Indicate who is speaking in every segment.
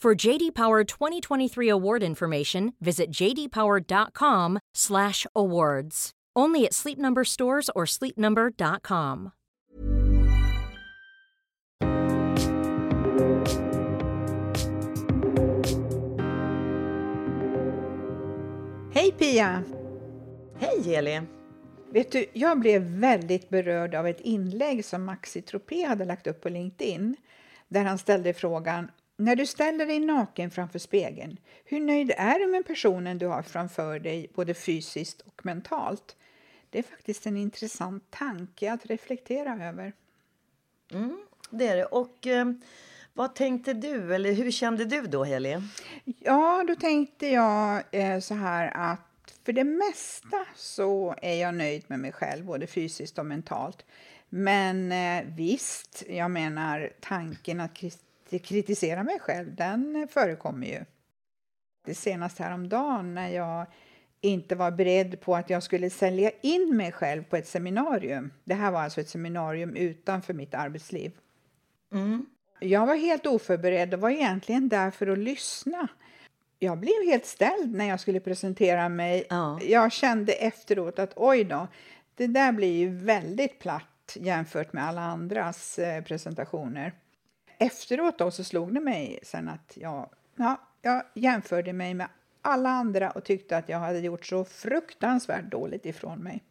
Speaker 1: For JD Power 2023 award information, visit jdpower.com/awards. Only at Sleep Number stores or sleepnumber.com.
Speaker 2: Hej Pia!
Speaker 3: Hej Eli!
Speaker 2: Vet du, jag blev väldigt berörd av ett inlägg som Maxi Tropé hade lagt upp på LinkedIn där han ställde frågan När du ställer dig naken framför spegeln, hur nöjd är du med personen du har framför dig både fysiskt och mentalt? Det är faktiskt en intressant tanke att reflektera över.
Speaker 3: Mm, det är det. Och eh, vad tänkte du, eller hur kände du då, Heli?
Speaker 2: Ja, då tänkte jag eh, så här att för det mesta så är jag nöjd med mig själv, både fysiskt och mentalt. Men eh, visst, jag menar tanken att kritisera mig själv, den förekommer ju. Det senast häromdagen när jag inte var beredd på att jag skulle sälja in mig själv på ett seminarium. Det här var alltså ett seminarium utanför mitt arbetsliv.
Speaker 3: Mm.
Speaker 2: Jag var helt oförberedd och var egentligen där för att lyssna. Jag blev helt ställd när jag skulle presentera mig.
Speaker 3: Ja.
Speaker 2: Jag kände efteråt att oj då, det där blir ju väldigt platt jämfört med alla andras eh, presentationer. Efteråt då så slog det mig sen att jag, ja, jag jämförde mig med alla andra och tyckte att jag hade gjort så fruktansvärt dåligt ifrån mig.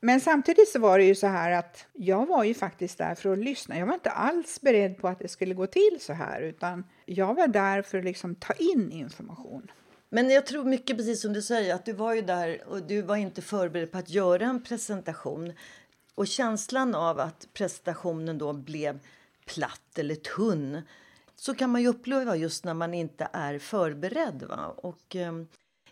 Speaker 2: Men samtidigt så var det ju så här att jag var ju faktiskt där för att lyssna. Jag var inte alls beredd på att det skulle gå till så här utan jag var där för att liksom ta in information.
Speaker 3: Men jag tror mycket precis som du säger att du var ju där och du var inte förberedd på att göra en presentation. Och känslan av att presentationen då blev platt eller tunn så kan man ju uppleva just när man inte är förberedd. Va? Och, eh,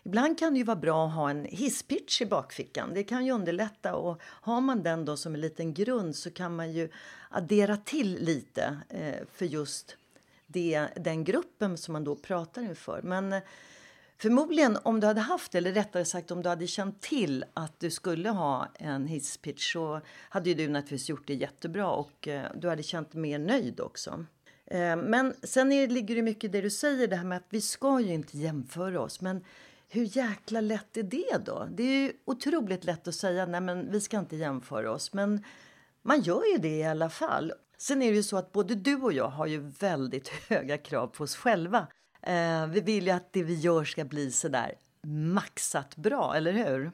Speaker 3: ibland kan det ju vara bra att ha en hisspitch i bakfickan. Det kan ju underlätta och har man den då som en liten grund så kan man ju addera till lite eh, för just det, den gruppen som man då pratar inför. Men eh, förmodligen om du hade haft, eller rättare sagt om du hade känt till att du skulle ha en hisspitch så hade ju du naturligtvis gjort det jättebra och eh, du hade känt dig mer nöjd också. Eh, men sen är, ligger det mycket i det du säger, det här med att vi ska ju inte jämföra oss. Men hur jäkla lätt är det då? Det är ju otroligt lätt att säga nej men vi ska inte jämföra oss. Men man gör ju det i alla fall. Sen är det ju så att både du och jag har ju väldigt höga krav på oss själva. Eh, vi vill ju att det vi gör ska bli sådär maxat bra, eller hur?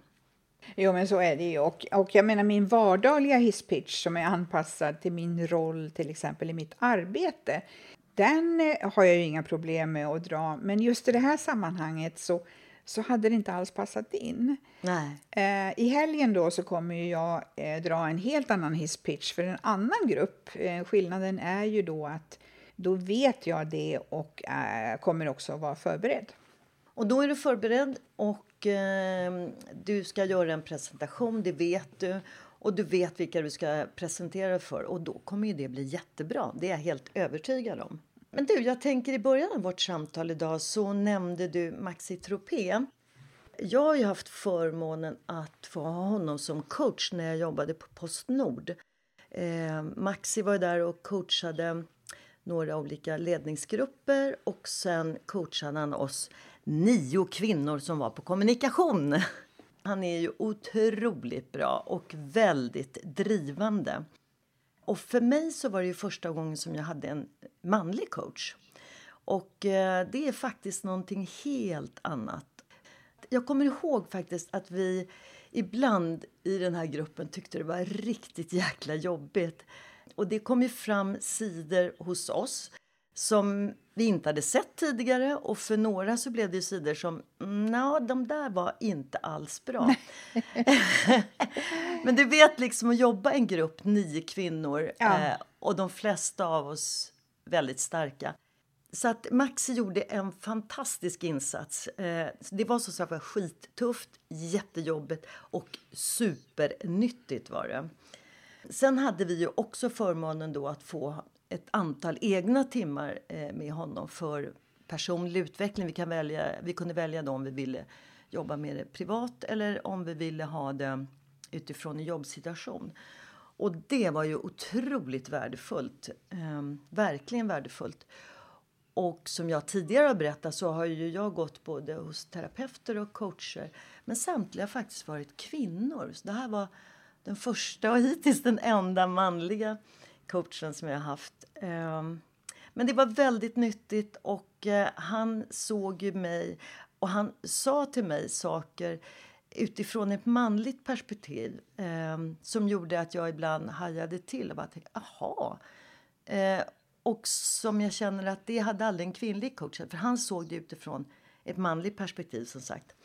Speaker 2: Jo, men så är det ju. Och, och jag menar min vardagliga hisspitch som är anpassad till min roll till exempel i mitt arbete. Den eh, har jag ju inga problem med att dra. Men just i det här sammanhanget så, så hade det inte alls passat in.
Speaker 3: Nej.
Speaker 2: Eh, I helgen då så kommer jag eh, dra en helt annan hisspitch för en annan grupp. Eh, skillnaden är ju då att då vet jag det och eh, kommer också att vara förberedd.
Speaker 3: Och då är du förberedd och eh, du ska göra en presentation, det vet du. Och du vet vilka du ska presentera för och då kommer ju det bli jättebra. Det är jag helt övertygad om. Men du, jag tänker i början av vårt samtal idag så nämnde du Maxi Tropé. Jag har ju haft förmånen att få ha honom som coach när jag jobbade på Postnord. Eh, Maxi var där och coachade några olika ledningsgrupper och sen coachade han oss nio kvinnor som var på kommunikation. Han är ju otroligt bra och väldigt drivande. Och för mig så var det ju första gången som jag hade en manlig coach. Och eh, det är faktiskt någonting helt annat. Jag kommer ihåg faktiskt att vi ibland i den här gruppen tyckte det var riktigt jäkla jobbigt. Och det kom ju fram sidor hos oss som vi inte hade sett tidigare. Och för några så blev det sidor som, ja, de där var inte alls bra. Men du vet liksom att jobba en grupp, nio kvinnor ja. eh, och de flesta av oss väldigt starka. Så att Maxi gjorde en fantastisk insats. Eh, det var så sagt skittufft, jättejobbigt och supernyttigt var det. Sen hade vi ju också förmånen då att få ett antal egna timmar eh, med honom för personlig utveckling. Vi, kan välja, vi kunde välja då om vi ville jobba med det privat eller om vi ville ha det utifrån en jobbsituation. Och det var ju otroligt värdefullt. Ehm, verkligen värdefullt. Och som jag tidigare har berättat så har ju jag gått både hos terapeuter och coacher. Men samtliga har faktiskt varit kvinnor. Så det här var den första och hittills den enda manliga coachen som jag har haft. Ehm, men det var väldigt nyttigt och eh, han såg ju mig och han sa till mig saker utifrån ett manligt perspektiv eh, som gjorde att jag ibland hajade till och bara tänkte, aha. Eh, och som jag känner att det hade aldrig en kvinnlig coach för han såg det utifrån ett manligt perspektiv som sagt.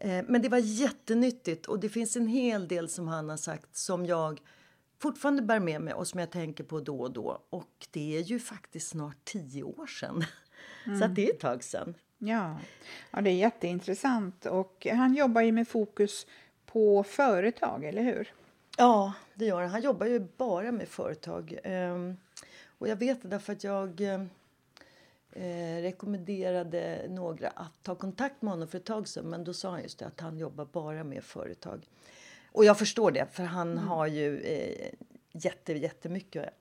Speaker 3: Eh, men det var jättenyttigt och det finns en hel del som han har sagt som jag fortfarande bär med mig och som jag tänker på då och då. Och det är ju faktiskt snart tio år sedan. Mm. Så det är ett tag sedan.
Speaker 2: Ja. ja, det är jätteintressant. Och han jobbar ju med fokus på företag, eller hur?
Speaker 3: Ja, det gör han. Han jobbar ju bara med företag. Um, och jag vet det därför att jag eh, rekommenderade några att ta kontakt med honom för ett tag sedan. Men då sa han just det, att han jobbar bara med företag. Och jag förstår det, för han mm. har ju eh, jätte, jättemycket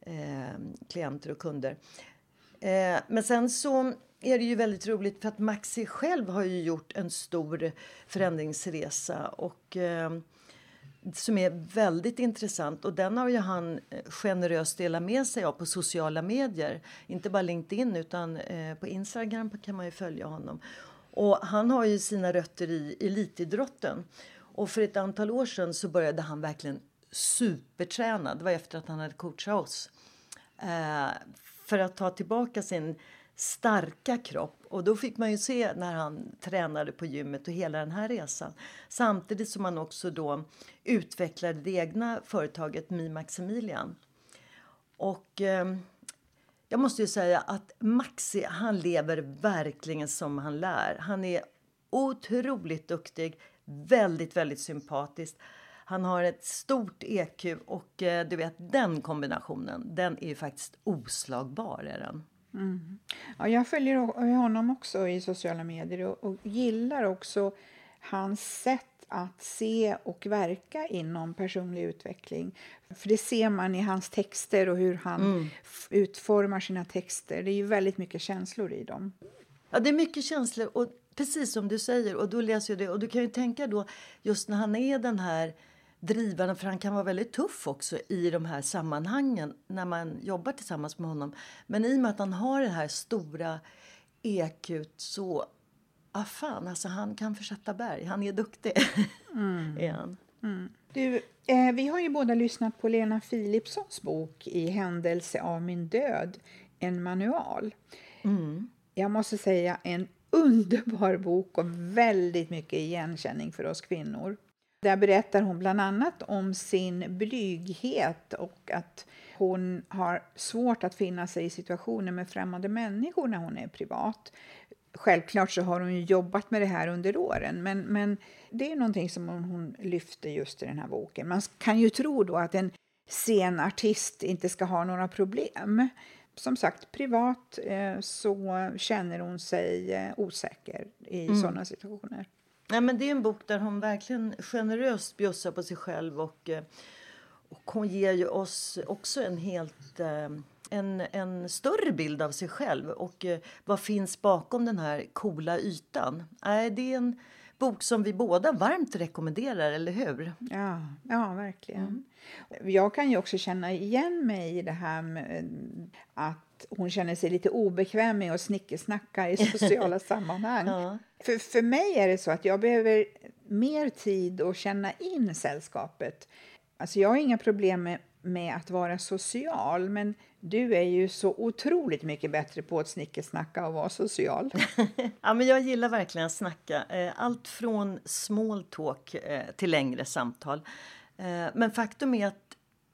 Speaker 3: eh, klienter och kunder. Eh, men sen så är det ju väldigt roligt för att Maxi själv har ju gjort en stor förändringsresa och eh, som är väldigt intressant. Och den har ju han eh, generöst delat med sig av på sociala medier. Inte bara LinkedIn utan eh, på Instagram kan man ju följa honom. Och han har ju sina rötter i elitidrotten. Och för ett antal år sedan så började han verkligen superträna. Det var efter att han hade coachat oss. Eh, för att ta tillbaka sin starka kropp. Och då fick man ju se när han tränade på gymmet och hela den här resan. Samtidigt som han också då utvecklade det egna företaget Mi Maximilian. Och eh, jag måste ju säga att Maxi, han lever verkligen som han lär. Han är otroligt duktig, väldigt, väldigt sympatisk. Han har ett stort EQ och eh, du vet den kombinationen, den är ju faktiskt oslagbar är den.
Speaker 2: Mm. Ja, jag följer honom också i sociala medier och, och gillar också hans sätt att se och verka inom personlig utveckling. För det ser man i hans texter och hur han mm. utformar sina texter. Det är ju väldigt mycket känslor i dem.
Speaker 3: Ja, det är mycket känslor och precis som du säger och då läser jag det och du kan ju tänka då just när han är den här drivande, för han kan vara väldigt tuff också i de här sammanhangen när man jobbar tillsammans med honom. Men i och med att han har det här stora EQ så, ah fan, alltså han kan försätta berg. Han är duktig. Mm. är han.
Speaker 2: Mm. Du, eh, vi har ju båda lyssnat på Lena Philipssons bok I händelse av min död, en manual. Mm. Jag måste säga en underbar bok och väldigt mycket igenkänning för oss kvinnor. Där berättar hon bland annat om sin blyghet och att hon har svårt att finna sig i situationer med främmande människor när hon är privat. Självklart så har hon jobbat med det här under åren, men, men det är någonting som hon, hon lyfter just i den här boken. Man kan ju tro då att en scenartist inte ska ha några problem. Som sagt, privat eh, så känner hon sig eh, osäker i mm. sådana situationer.
Speaker 3: Ja, men det är en bok där hon verkligen generöst bjussar på sig själv och, eh, och hon ger ju oss också en helt eh, en, en större bild av sig själv och eh, vad finns bakom den här coola ytan. Nej, det är en bok som vi båda varmt rekommenderar, eller hur?
Speaker 2: Ja, ja verkligen. Mm. Jag kan ju också känna igen mig i det här med att att hon känner sig lite obekväm med att snickesnacka i sociala sammanhang. Ja. För, för mig är det så att jag behöver mer tid att känna in sällskapet. Alltså jag har inga problem med, med att vara social, men du är ju så otroligt mycket bättre på att snickesnacka och vara social.
Speaker 3: ja, men jag gillar verkligen att snacka. Eh, allt från small talk eh, till längre samtal. Eh, men faktum är att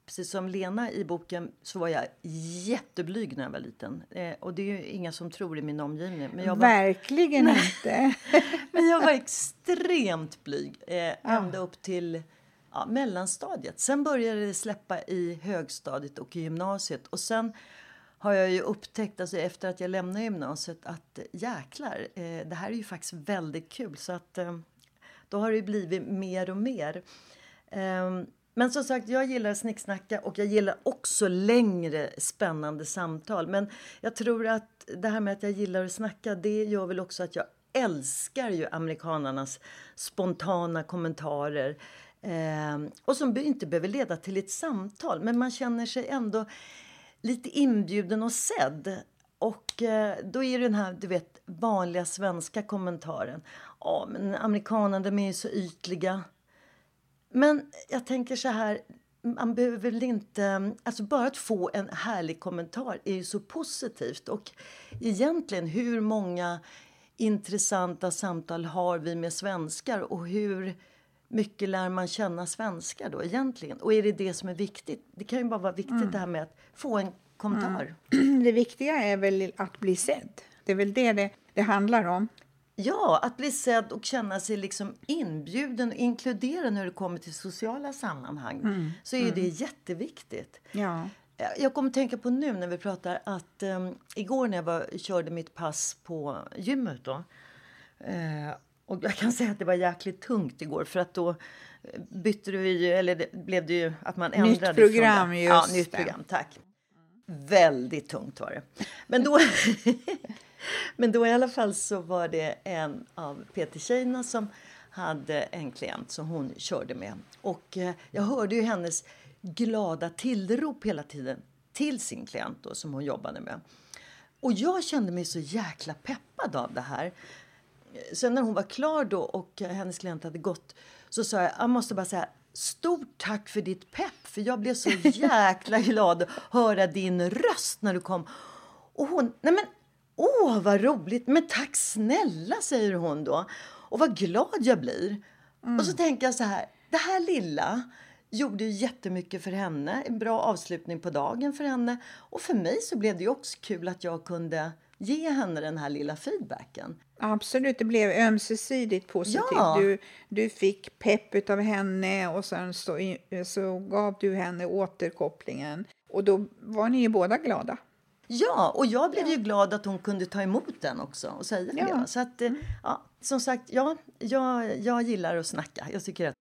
Speaker 3: precis som Lena i boken så var jag jätteblyg när jag var liten. Och det är ju inga som tror i min omgivning. Men jag
Speaker 2: var... Verkligen inte!
Speaker 3: men jag var extremt blyg ända upp till ja, mellanstadiet. Sen började det släppa i högstadiet och i gymnasiet. Och sen har jag ju upptäckt, alltså efter att jag lämnade gymnasiet, att jäklar, eh, det här är ju faktiskt väldigt kul. Så att eh, då har det blivit mer och mer. Men som sagt, jag gillar snicksnacka och jag gillar också längre spännande samtal. Men jag tror att det här med att jag gillar att snacka, det gör väl också att jag älskar ju amerikanernas spontana kommentarer. Eh, och som inte behöver leda till ett samtal, men man känner sig ändå lite inbjuden och sedd. Och eh, då är det den här du vet, vanliga svenska kommentaren. Ja, men amerikanerna de är ju så ytliga. Men jag tänker så här, man behöver väl inte... Alltså bara att få en härlig kommentar är ju så positivt. Och egentligen, hur många intressanta samtal har vi med svenskar och hur mycket lär man känna svenskar då egentligen? Och är det det som är viktigt? Det kan ju bara vara viktigt mm. det här med att få en kommentar.
Speaker 2: Mm. Det viktiga är väl att bli sedd. Det är väl det det, det handlar om.
Speaker 3: Ja, att bli sedd och känna sig liksom inbjuden och inkluderad när det kommer till sociala sammanhang. Mm. Så är mm. det jätteviktigt.
Speaker 2: Ja.
Speaker 3: Jag kommer att tänka på nu när vi pratar att um, igår när jag var, körde mitt pass på gymmet då, uh, och jag kan säga att det var jäkligt tungt igår för att då bytte vi eller det blev det ju att man ändrade.
Speaker 2: Nytt program, just
Speaker 3: Ja, nytt program, tack. Väldigt tungt var det. Men då, men då i alla fall så var det en av PT-tjejerna som hade en klient som hon körde med. Och eh, jag hörde ju hennes glada tillrop hela tiden till sin klient då, som hon jobbade med. Och jag kände mig så jäkla peppad av det här sen när hon var klar då och hennes klient hade gått så sa jag, jag måste bara säga Stort tack för ditt pepp, för jag blev så jäkla glad att höra din röst när du kom. Och hon, nej men åh vad roligt, men tack snälla säger hon då. Och vad glad jag blir. Mm. Och så tänker jag så här, det här lilla gjorde jättemycket för henne, en bra avslutning på dagen för henne. Och för mig så blev det också kul att jag kunde ge henne den här lilla feedbacken.
Speaker 2: Absolut, det blev ömsesidigt positivt. Ja. Du, du fick pepp av henne och sen så, så gav du henne återkopplingen. Och då var ni ju båda glada.
Speaker 3: Ja, och jag blev ju glad att hon kunde ta emot den också och säga ja. det. Så att, eh, ja, som sagt, ja, jag, jag gillar att snacka. Jag tycker att...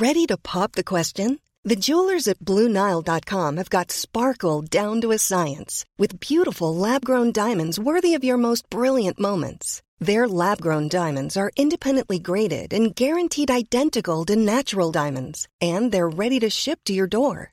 Speaker 4: Ready to pop the question? The jewelers at BlueNile.com have got sparkle down to a science with beautiful lab-grown diamonds worthy of your most brilliant moments. Their lab-grown diamonds are independently graded and guaranteed identical to natural diamonds, and they're ready to ship to your door.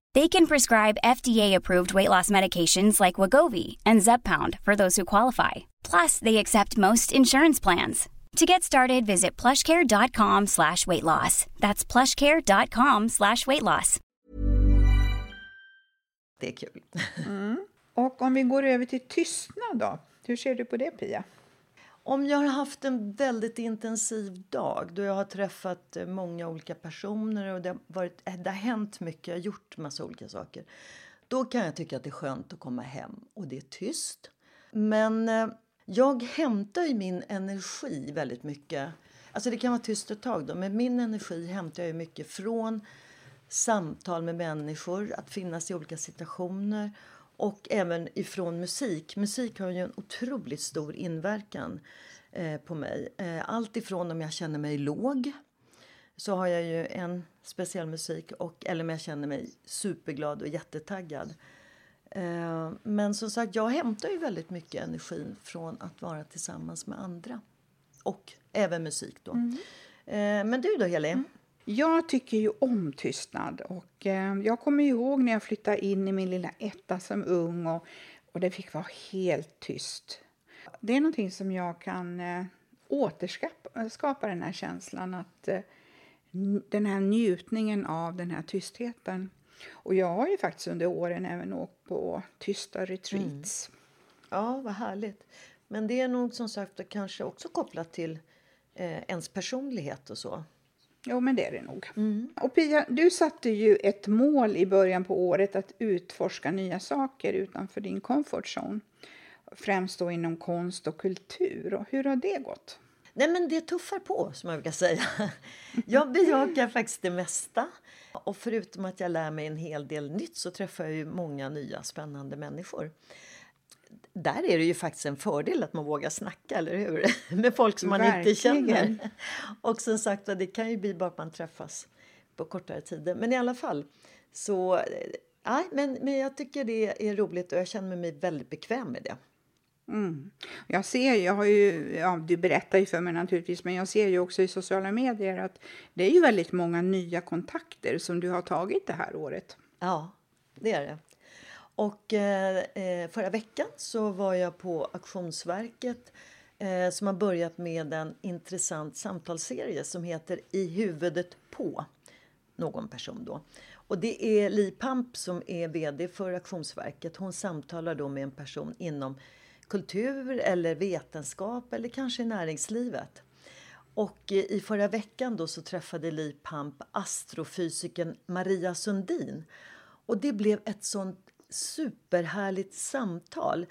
Speaker 5: They can prescribe FDA-approved weight loss medications like Wagovi and Zepbound for those who qualify. Plus, they accept most insurance plans. To get started, visit plushcare.com slash weight loss. That's plushcare.com slash weight loss.
Speaker 3: Det är kul.
Speaker 2: Mm. Och om vi går över till tystnad då, hur ser du på det Pia?
Speaker 3: Om jag har haft en väldigt intensiv dag då jag har träffat eh, många olika personer och det har, varit, eh, det har hänt mycket, jag har gjort massa olika saker. Då kan jag tycka att det är skönt att komma hem och det är tyst. Men eh, jag hämtar ju min energi väldigt mycket. Alltså det kan vara tyst ett tag då, men min energi hämtar jag mycket från samtal med människor, att finnas i olika situationer och även ifrån musik. Musik har ju en otroligt stor inverkan eh, på mig. Eh, allt ifrån om jag känner mig låg så har jag ju en speciell musik och, eller om jag känner mig superglad och jättetaggad. Eh, men som sagt, jag hämtar ju väldigt mycket energi från att vara tillsammans med andra. Och även musik då. Mm. Eh, men du då, Heli? Mm.
Speaker 2: Jag tycker ju om tystnad. Och, eh, jag kommer ihåg när jag flyttade in i min lilla etta som ung och, och det fick vara helt tyst. Det är någonting som jag kan eh, återskapa den här känslan att eh, den här njutningen av den här tystheten. Och jag har ju faktiskt under åren även åkt på tysta retreats. Mm.
Speaker 3: Ja, vad härligt. Men det är nog som sagt kanske också kopplat till eh, ens personlighet och så.
Speaker 2: Jo, men det är det nog. Mm. Och Pia, du satte ju ett mål i början på året att utforska nya saker utanför din comfort zone. Främst då inom konst och kultur. Och hur har det gått?
Speaker 3: Nej, men det tuffar på, som jag brukar säga. Jag bejakar faktiskt det mesta. Och förutom att jag lär mig en hel del nytt så träffar jag ju många nya spännande människor där är det ju faktiskt en fördel att man vågar snacka, eller hur? Med folk som man Verkligen. inte känner. Och som sagt det kan ju bli bara att man träffas på kortare tider. Men i alla fall, så... Nej, men, men jag tycker det är roligt och jag känner mig väldigt bekväm med det.
Speaker 2: Mm. Jag ser, jag har ju, ja, du berättar ju för mig naturligtvis, men jag ser ju också i sociala medier att det är ju väldigt många nya kontakter som du har tagit det här året.
Speaker 3: Ja, det är det. Och eh, eh, förra veckan så var jag på Auktionsverket eh, som har börjat med en intressant samtalsserie som heter I huvudet på någon person. Då. Och det är Li Pamp som är vd för Auktionsverket. Hon samtalar då med en person inom kultur eller vetenskap eller kanske näringslivet. Och eh, i förra veckan då så träffade Li Pamp astrofysikern Maria Sundin. Och det blev ett sånt superhärligt samtal.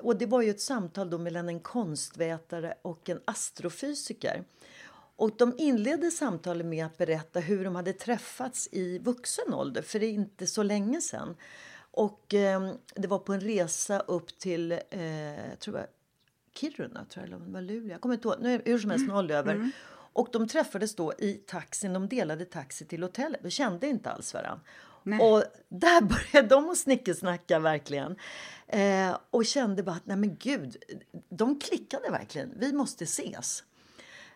Speaker 3: Och det var ju ett samtal då mellan en konstvetare och en astrofysiker. Och de inledde samtalet med att berätta hur de hade träffats i vuxen ålder, för det är inte så länge sedan. Och eh, det var på en resa upp till, eh, tror jag, Kiruna, tror jag, eller var Luleå. Jag kommer inte ihåg. Nu är hur som helst noll över. Mm. Och de träffades då i taxin. De delade taxi till hotellet. De kände inte alls varandra. Nej. Och där började de att snickesnacka verkligen. Eh, och kände bara att nej men gud, de klickade verkligen. Vi måste ses.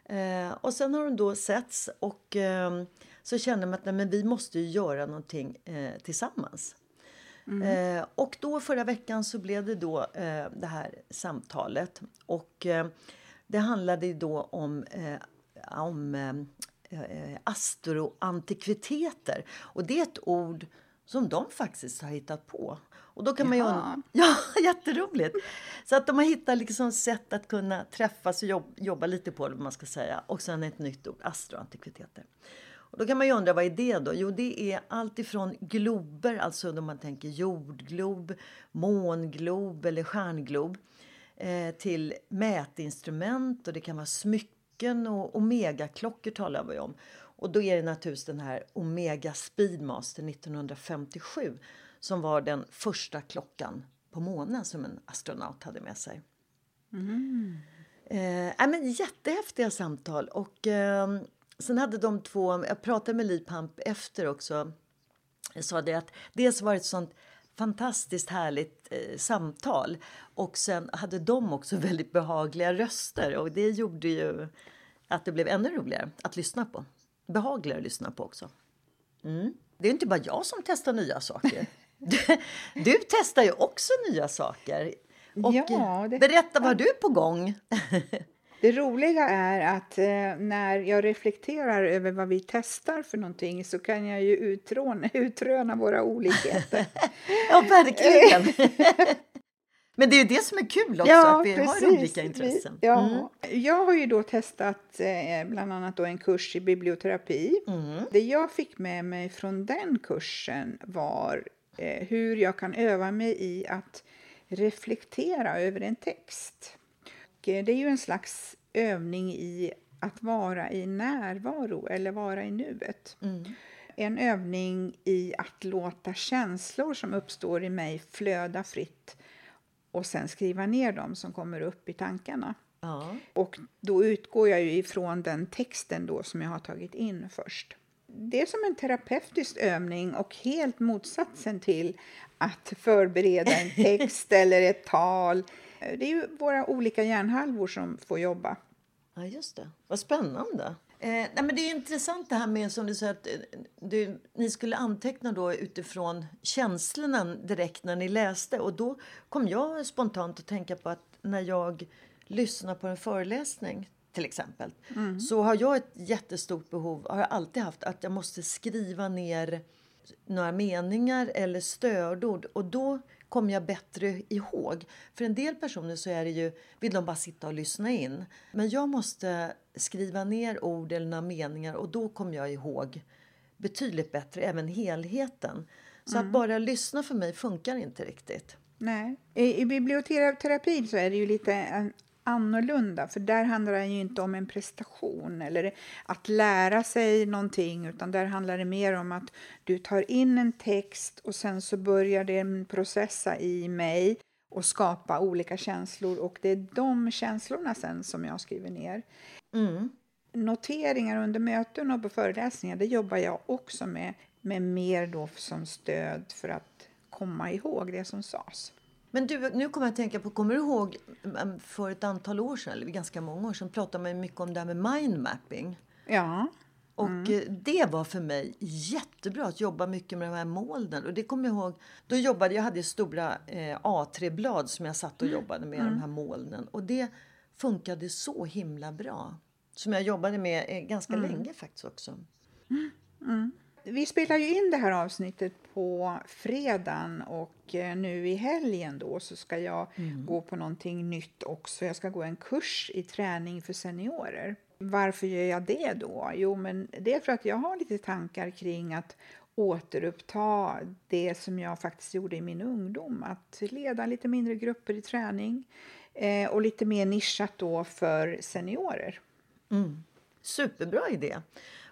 Speaker 3: Eh, och sen har de då setts och eh, så kände de att nej, men vi måste göra någonting eh, tillsammans. Mm. Eh, och då förra veckan så blev det då eh, det här samtalet. Och det handlade då om, om eh, astroantikviteter. Och det är ett ord som de faktiskt har hittat på. Och då kan man ju, ja, jätteroligt! Så att de har hittat liksom sätt att kunna träffas och jobba, jobba lite på det, man ska säga. Och sen ett nytt ord, astroantikviteter. Och då kan man ju undra, vad är det då? Jo, det är allt ifrån glober, alltså då man tänker jordglob, månglob eller stjärnglob, eh, till mätinstrument och det kan vara smycken klocken och Omega-klockor talar vi om. Och då är det naturligtvis den här Omega Speedmaster 1957 som var den första klockan på månen som en astronaut hade med sig. Mm. Eh, men jättehäftiga samtal. Och, eh, sen hade de två, jag pratade med Li Pamp efter också. Jag sa det att dels var det ett sånt fantastiskt härligt eh, samtal. Och sen hade de också väldigt behagliga röster och det gjorde ju att det blev ännu roligare att lyssna på. Behagligare att lyssna på också. Mm. Det är inte bara jag som testar nya saker. Du, du testar ju också nya saker. Och ja, det... Berätta, vad har du på gång?
Speaker 2: Det roliga är att eh, när jag reflekterar över vad vi testar för någonting så kan jag ju utröna, utröna våra olikheter.
Speaker 3: ja, verkligen! Men det är ju det som är kul också, att vi har olika intressen.
Speaker 2: Ja. Mm. Jag har ju då testat eh, bland annat då en kurs i biblioterapi. Mm. Det jag fick med mig från den kursen var eh, hur jag kan öva mig i att reflektera över en text. Eh, det är ju en slags övning i att vara i närvaro eller vara i nuet. Mm. En övning i att låta känslor som uppstår i mig flöda fritt och sen skriva ner dem som kommer upp i tankarna. Ja. Och då utgår jag ju ifrån den texten då som jag har tagit in först. Det är som en terapeutisk övning och helt motsatsen till att förbereda en text eller ett tal. Det är ju våra olika hjärnhalvor som får jobba.
Speaker 3: Ja, just det. Vad spännande. Eh, nej, men det är intressant det här med som du säger att eh, du, ni skulle anteckna då utifrån känslorna direkt när ni läste. Och då kom jag spontant att tänka på att när jag lyssnar på en föreläsning till exempel mm. så har jag ett jättestort behov, har jag alltid haft, att jag måste skriva ner några meningar eller stödord. Och då kommer jag bättre ihåg. För en del personer så är det ju, vill de bara sitta och lyssna in. Men jag måste skriva ner ord eller meningar och då kommer jag ihåg betydligt bättre, även helheten. Så mm. att bara lyssna för mig funkar inte riktigt.
Speaker 2: Nej. I, i biblioterapin så är det ju lite annorlunda. För där handlar det ju inte om en prestation eller att lära sig någonting utan där handlar det mer om att du tar in en text och sen så börjar den processa i mig och skapa olika känslor och det är de känslorna sen som jag skriver ner. Mm. Noteringar under möten och på föreläsningar det jobbar jag också med, med mer då som stöd för att komma ihåg det som sades.
Speaker 3: Men du, nu kommer jag att tänka på, kommer du ihåg mm, för ett antal år sedan, eller ganska många år sedan, pratade man mycket om det här med mindmapping.
Speaker 2: Ja.
Speaker 3: Och mm. Eh, det var för mig jättebra att jobba mycket med de här molnen. Och det kommer jag ihåg, då jobbade, jag hade stora eh, A3-blad som jag satt och mm. jobbade med, mm. de här molnen. Och det funkade så himla bra. Som jag jobbade med eh, ganska mm. länge faktiskt också.
Speaker 2: Mm. Vi spelar ju in det här avsnittet på fredagen och eh, nu i helgen då så ska jag mm. gå på någonting nytt också. Jag ska gå en kurs i träning för seniorer. Varför gör jag det då? Jo, men det är för att jag har lite tankar kring att återuppta det som jag faktiskt gjorde i min ungdom. Att leda lite mindre grupper i träning eh, och lite mer nischat då för seniorer.
Speaker 3: Mm. Superbra idé.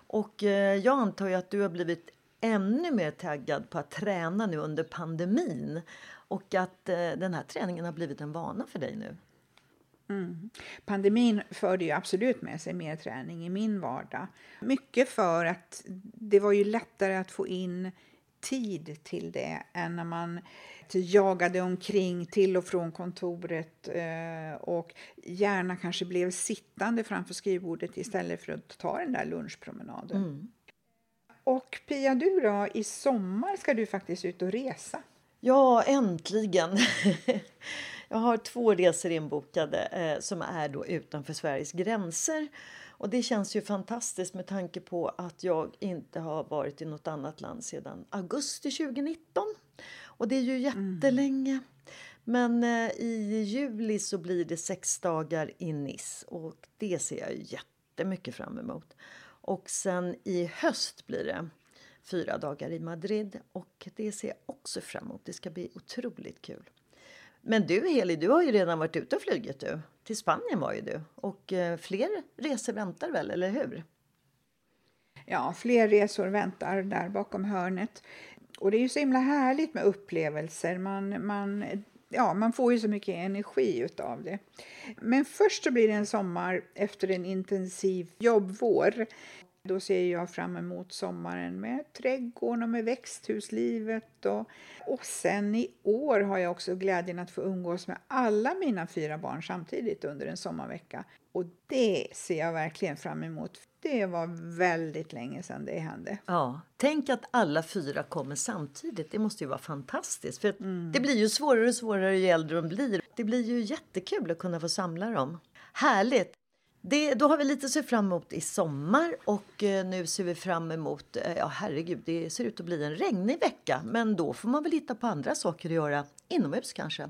Speaker 3: Och eh, jag antar ju att du har blivit ännu mer taggad på att träna nu under pandemin och att eh, den här träningen har blivit en vana för dig nu.
Speaker 2: Mm. Pandemin förde ju absolut med sig mer träning i min vardag. Mycket för att det var ju lättare att få in tid till det än när man jagade omkring till och från kontoret eh, och gärna kanske blev sittande framför skrivbordet istället för att ta den där lunchpromenaden. Mm. Och Pia, du då? I sommar ska du faktiskt ut och resa.
Speaker 3: Ja, äntligen! Jag har två resor inbokade eh, som är då utanför Sveriges gränser. Och det känns ju fantastiskt med tanke på att jag inte har varit i något annat land sedan augusti 2019. Och det är ju jättelänge. Mm. Men eh, i juli så blir det sex dagar i Nice och det ser jag jättemycket fram emot. Och sen i höst blir det fyra dagar i Madrid och det ser jag också fram emot. Det ska bli otroligt kul. Men du Heli, du har ju redan varit ute och flugit du. Till Spanien var ju du. Och eh, fler resor väntar väl, eller hur?
Speaker 2: Ja, fler resor väntar där bakom hörnet. Och det är ju så himla härligt med upplevelser. Man, man, ja, man får ju så mycket energi utav det. Men först så blir det en sommar efter en intensiv jobbvår. Då ser jag fram emot sommaren med trädgården och med växthuslivet. Och, och sen i år har jag också glädjen att få umgås med alla mina fyra barn samtidigt under en sommarvecka. Och det ser jag verkligen fram emot. Det var väldigt länge sedan det hände.
Speaker 3: Ja, tänk att alla fyra kommer samtidigt. Det måste ju vara fantastiskt. För mm. Det blir ju svårare och svårare ju äldre de blir. Det blir ju jättekul att kunna få samla dem. Härligt! Det, då har vi lite att se fram emot i sommar och eh, nu ser vi fram emot, eh, ja herregud, det ser ut att bli en regnig vecka. Men då får man väl hitta på andra saker att göra inomhus kanske.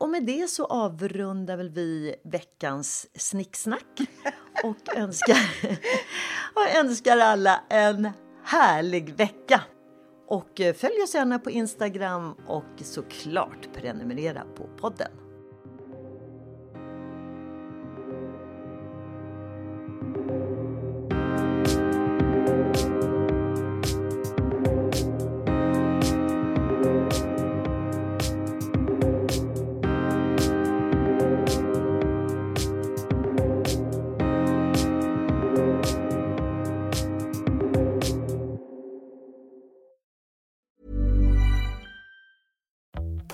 Speaker 3: Och med det så avrundar väl vi veckans snicksnack och önskar, och önskar alla en härlig vecka. Och eh, följ oss gärna på Instagram och såklart prenumerera på podden.